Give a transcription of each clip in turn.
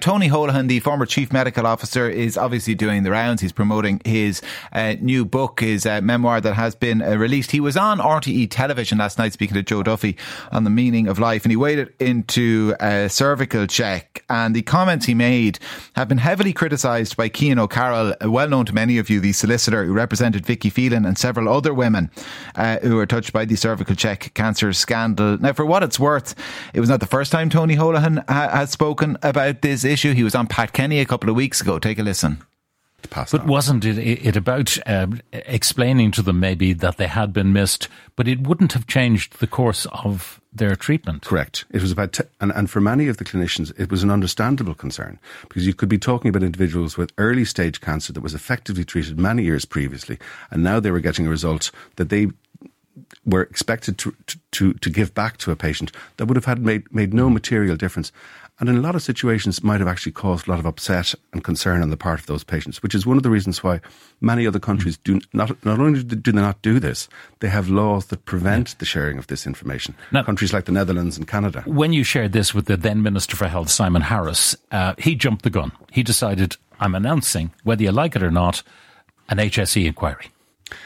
Tony Holohan, the former chief medical officer, is obviously doing the rounds. He's promoting his uh, new book, his uh, memoir that has been uh, released. He was on RTE television last night speaking to Joe Duffy on the meaning of life, and he waded into a CervicalCheck. And the comments he made have been heavily criticised by Cian O'Carroll, well known to many of you, the solicitor who represented Vicky Phelan and several other women uh, who were touched by the CervicalCheck cancer scandal. Now, for what it's worth, it was not the first time Tony Holohan ha- has spoken about this issue. He was on Pat Kenny a couple of weeks ago. Take a listen. But on. wasn't it, it about uh, explaining to them maybe that they had been missed, but it wouldn't have changed the course of their treatment? Correct. It was about, t- and, and for many of the clinicians, it was an understandable concern because you could be talking about individuals with early stage cancer that was effectively treated many years previously, and now they were getting a result that they were expected to, to, to give back to a patient that would have had made, made no material difference and in a lot of situations might have actually caused a lot of upset and concern on the part of those patients, which is one of the reasons why many other countries do not, not only do they not do this, they have laws that prevent the sharing of this information. Now, countries like the Netherlands and Canada. When you shared this with the then Minister for Health, Simon Harris, uh, he jumped the gun. He decided, I'm announcing, whether you like it or not, an HSE inquiry.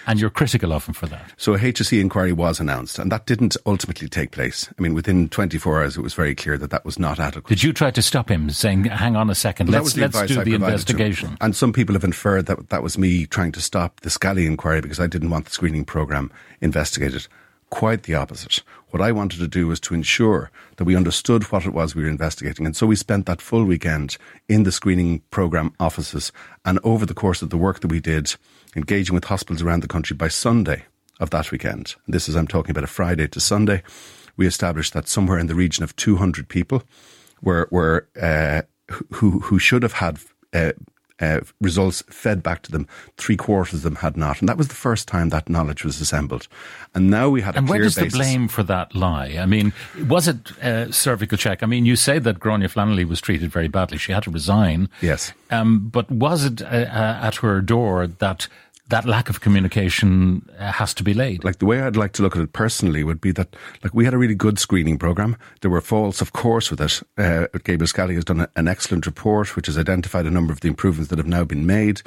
And you're critical of him for that. So a HSE inquiry was announced, and that didn't ultimately take place. I mean, within 24 hours, it was very clear that that was not adequate. Did you try to stop him, saying, "Hang on a second, well, let's let's do I the investigation"? And some people have inferred that that was me trying to stop the Scally inquiry because I didn't want the screening program investigated. Quite the opposite. What I wanted to do was to ensure that we understood what it was we were investigating. And so we spent that full weekend in the screening program offices. And over the course of the work that we did, engaging with hospitals around the country by Sunday of that weekend. And this is, I'm talking about a Friday to Sunday. We established that somewhere in the region of 200 people were, were uh, who, who should have had uh, uh, results fed back to them. Three quarters of them had not, and that was the first time that knowledge was assembled. And now we had. and where does basis. the blame for that lie? I mean, was it uh, CervicalCheck? I mean, you say that Gráinne Flannelly was treated very badly; she had to resign. Yes, um, but was it uh, uh at her door that that lack of communication uh, has to be laid. Like the way I'd like to look at it personally would be that, like, we had a really good screening program. There were faults, of course, with it. Uh, Gabriel Scally has done an excellent report, which has identified a number of the improvements that have now been made.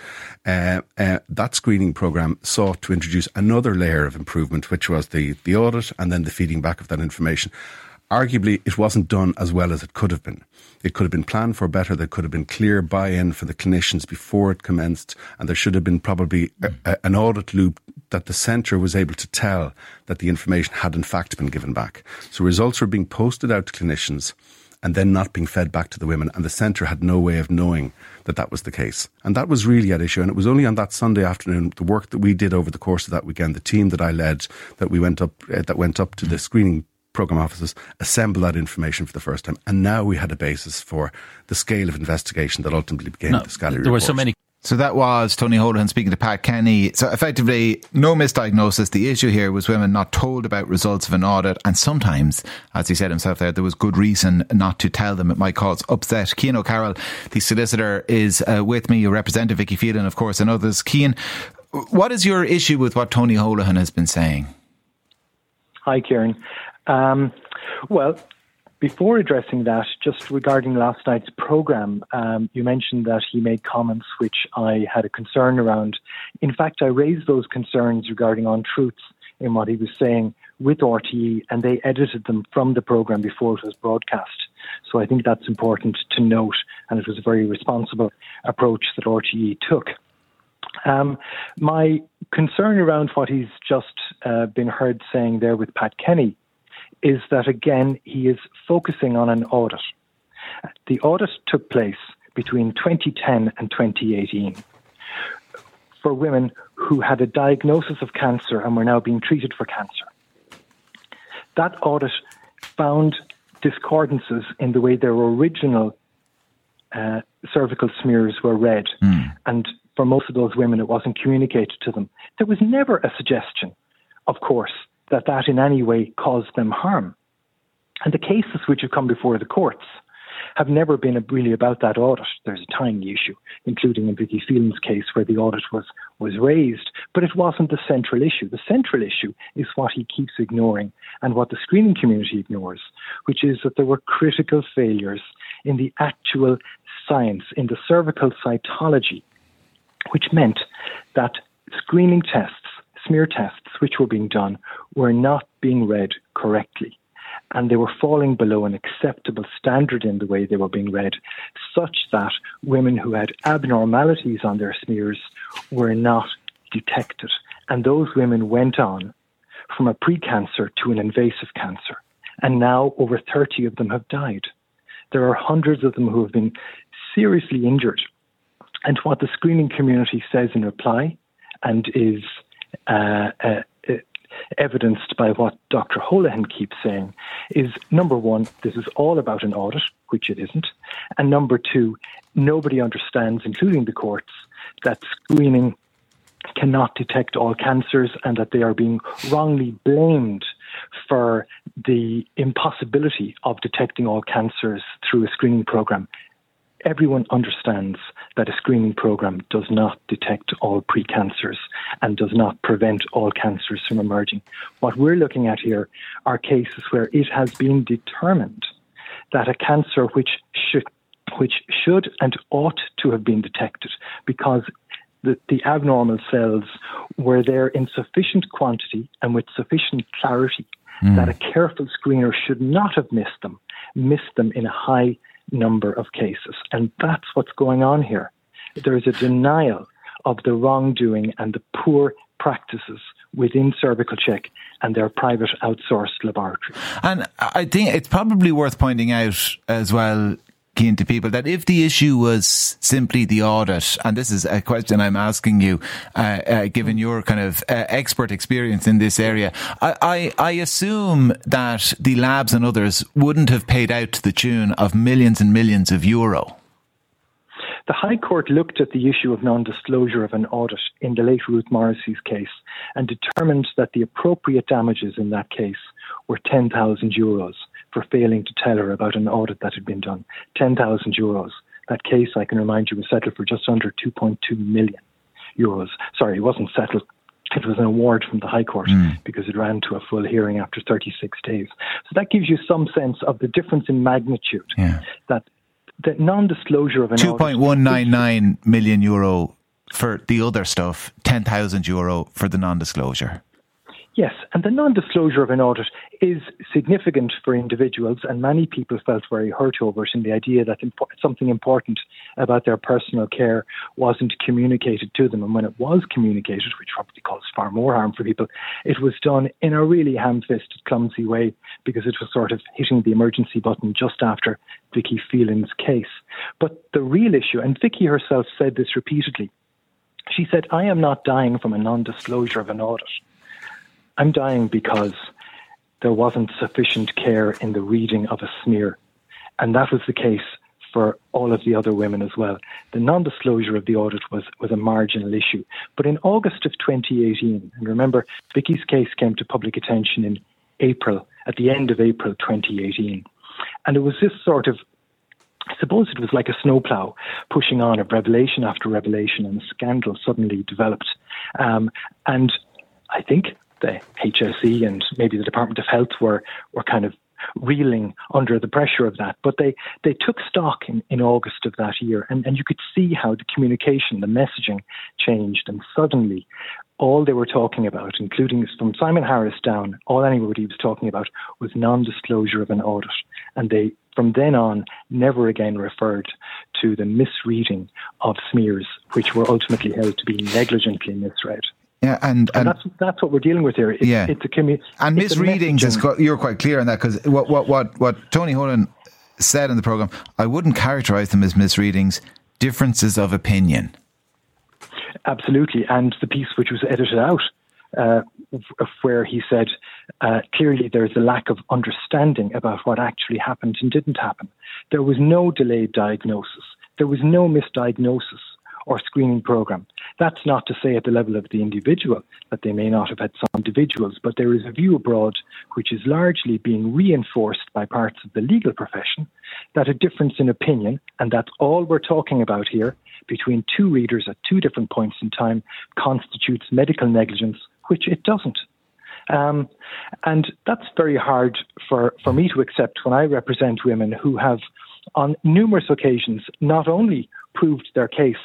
Uh, uh, that screening program sought to introduce another layer of improvement, which was the the audit and then the feeding back of that information arguably it wasn't done as well as it could have been. It could have been planned for better. There could have been clear buy-in for the clinicians before it commenced, and there should have been probably a, a, an audit loop that the centre was able to tell that the information had in fact been given back. So results were being posted out to clinicians and then not being fed back to the women, and the centre had no way of knowing that that was the case. And that was really at issue. And it was only on that Sunday afternoon, the work that we did over the course of that weekend, the team that I led, that we went up, uh, that went up to the screening program offices assemble that information for the first time. And now we had a basis for the scale of investigation that ultimately became no, the Scally There were so many so that was Tony Holohan speaking to Pat Kenny. So effectively, no misdiagnosis. The issue here was women not told about results of an audit. And sometimes, as he said himself there, there was good reason not to tell them. It might cause upset. Cian O'Carroll, the solicitor, is uh, with me. You represent Vicky Phelan, of course, and others. Cian, what is your issue with what Tony Holohan has been saying? Hi, Kieran. Um, well, before addressing that, just regarding last night's program, um, you mentioned that he made comments which I had a concern around. In fact, I raised those concerns regarding untruths in what he was saying with RTE, and they edited them from the program before it was broadcast. So I think that's important to note, and it was a very responsible approach that RTE took. Um, my concern around what he's just uh, been heard saying there with Pat Kenny is that again he is focusing on an audit. The audit took place between 2010 and 2018 for women who had a diagnosis of cancer and were now being treated for cancer. That audit found discordances in the way their original uh, cervical smears were read. Mm. And for most of those women, it wasn't communicated to them. There was never a suggestion, of course, that that in any way caused them harm. And the cases which have come before the courts have never been really about that audit. There's a tiny issue, including in Vicky Phelan's case, where the audit was was raised, but it wasn't the central issue. The central issue is what he keeps ignoring and what the screening community ignores, which is that there were critical failures in the actual science, in the cervical cytology, which meant that screening tests, smear tests, which were being done, were not being read correctly and they were falling below an acceptable standard in the way they were being read, such that women who had abnormalities on their smears were not detected. And those women went on from a precancer to an invasive cancer. And now over 30 of them have died. There are hundreds of them who have been seriously injured. And what the screening community says in reply and is uh, evidenced by what Dr. Holohan keeps saying, is number one, this is all about an audit, which it isn't. And number two, nobody understands, including the courts, that screening cannot detect all cancers and that they are being wrongly blamed for the impossibility of detecting all cancers through a screening program everyone understands that a screening program does not detect all precancers and does not prevent all cancers from emerging. What we're looking at here are cases where it has been determined that a cancer which should which should and ought to have been detected because the, the abnormal cells were there in sufficient quantity and with sufficient clarity mm. that a careful screener should not have missed them, missed them in a high number of cases. And that's what's going on here. There is a denial of the wrongdoing and the poor practices within CervicalCheck and their private outsourced laboratories. And I think it's probably worth pointing out as well keen to people that if the issue was simply the audit, and this is a question I'm asking you, uh, uh, given your kind of uh, expert experience in this area, I, I, I, assume that the labs and others wouldn't have paid out to the tune of millions and millions of euro. The High Court looked at the issue of non disclosure of an audit in the late Ruth Morrissey's case and determined that the appropriate damages in that case were 10,000 euros for failing to tell her about an audit that had been done. 10,000 euros. That case, I can remind you, was settled for just under 2.2 million euros. Sorry, it wasn't settled. It was an award from the High Court mm. because it ran to a full hearing after 36 days. So that gives you some sense of the difference in magnitude yeah. that the non-disclosure of an 2.199 million euro for the other stuff, 10,000 euro for the non-disclosure. Yes, and the non disclosure of an audit is significant for individuals, and many people felt very hurt over it in the idea that something important about their personal care wasn't communicated to them. And when it was communicated, which probably caused far more harm for people, it was done in a really ham fisted, clumsy way because it was sort of hitting the emergency button just after Vicky Phelan's case. But the real issue, and Vicky herself said this repeatedly, she said, I am not dying from a non disclosure of an audit. I'm dying because there wasn't sufficient care in the reading of a smear. And that was the case for all of the other women as well. The non disclosure of the audit was, was a marginal issue. But in August of 2018, and remember, Vicky's case came to public attention in April, at the end of April 2018. And it was this sort of I suppose it was like a snowplow pushing on of revelation after revelation, and a scandal suddenly developed. Um, and I think the HSE and maybe the Department of Health were were kind of reeling under the pressure of that. But they, they took stock in, in August of that year, and, and you could see how the communication, the messaging changed, and suddenly all they were talking about, including from Simon Harris down, all anybody was talking about was non disclosure of an audit. And they, from then on, never again referred to the misreading of smears, which were ultimately held to be negligently misread. Yeah, and, and, and, that's that's what we're dealing with here. It's, yeah, it's a commu- and misreadings is quite, you're quite clear on that because what what what what Tony Holohan said in the program, I wouldn't characterize them as misreadings, differences of opinion. Absolutely, and the piece which was edited out, uh, where he said uh, clearly there's a lack of understanding about what actually happened and didn't happen. There was no delayed diagnosis. There was no misdiagnosis or screening program. That's not to say at the level of the individual that they may not have had some individuals, but there is a view abroad which is largely being reinforced by parts of the legal profession that a difference in opinion, and that's all we're talking about here, between two readers at two different points in time constitutes medical negligence, which it doesn't. Um, and that's very hard for, for me to accept when I represent women who have, on numerous occasions, not only proved their case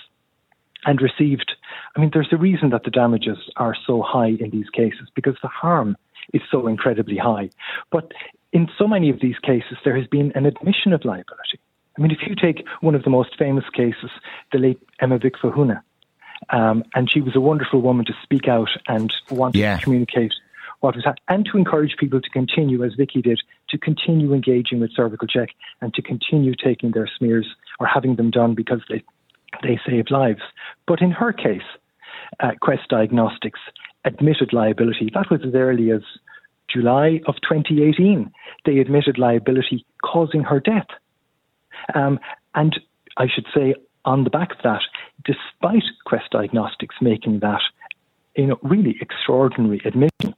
and received. I mean, there's a reason that the damages are so high in these cases because the harm is so incredibly high. But in so many of these cases, there has been an admission of liability. I mean, if you take one of the most famous cases, the late Emma Mhic Mhathúna, um, and she was a wonderful woman to speak out and want yeah. to communicate what was happening, and to encourage people to continue, as Vicky did, to continue engaging with CervicalCheck and to continue taking their smears or having them done because they they saved lives. But in her case, uh, Quest Diagnostics admitted liability. That was as early as July of 2018. They admitted liability causing her death. Um, and I should say, on the back of that, despite Quest Diagnostics making that you know, really extraordinary admission,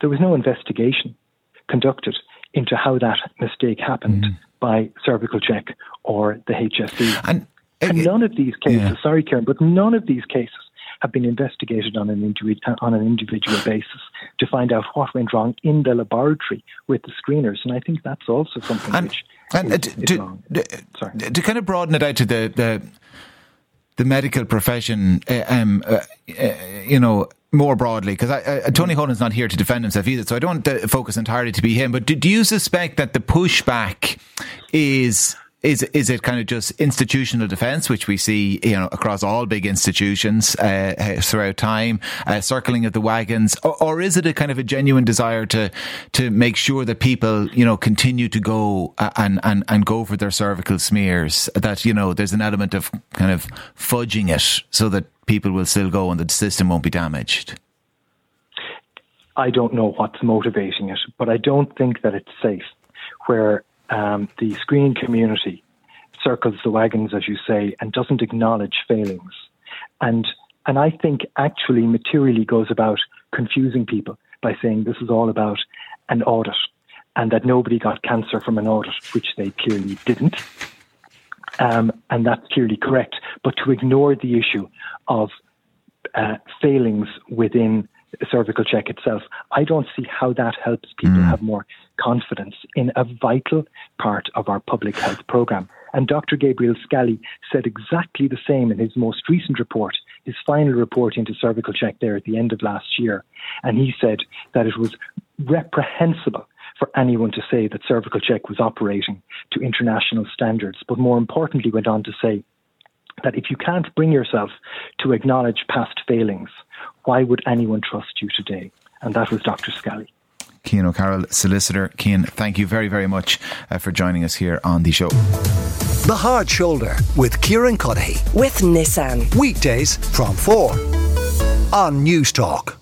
there was no investigation conducted into how that mistake happened mm. by CervicalCheck or the HSE. And and none of these cases, yeah. sorry, Kieran, but none of these cases have been investigated on an, individual, on an individual basis to find out what went wrong in the laboratory with the screeners. And I think that's also something and, which and, is, uh, to, is to, kind of broaden it out to the, the, the medical profession, uh, um, uh, uh, you know, more broadly, because Tony Holan's not here to defend himself either, so I don't focus entirely to be him. But do, do you suspect that the pushback is is is it kind of just institutional defence, which we see you know across all big institutions uh, throughout time, uh, circling of the wagons, or, or, is it a kind of a genuine desire to to make sure that people you know continue to go uh, and and and go for their cervical smears? That you know there's an element of kind of fudging it so that people will still go and the system won't be damaged. I don't know what's motivating it, but I don't think that it's safe where um, the screening community circles the wagons, as you say, and doesn't acknowledge failings. And and I think actually materially goes about confusing people by saying this is all about an audit and that nobody got cancer from an audit, which they clearly didn't. Um, and that's clearly correct. But to ignore the issue of uh, failings within CervicalCheck itself, I don't see how that helps people mm. have more confidence in a vital part of our public health programme. And Dr. Gabriel Scally said exactly the same in his most recent report, his final report into CervicalCheck there at the end of last year. And he said that it was reprehensible for anyone to say that CervicalCheck was operating to international standards, but more importantly, went on to say that if you can't bring yourself to acknowledge past failings, why would anyone trust you today? And that was Dr. Scally. Cian O'Carroll, solicitor. Cian, thank you very, very much uh, for joining us here on the show. The Hard Shoulder with Kieran Cuddihy. With Nissan. Weekdays from 4 on Newstalk.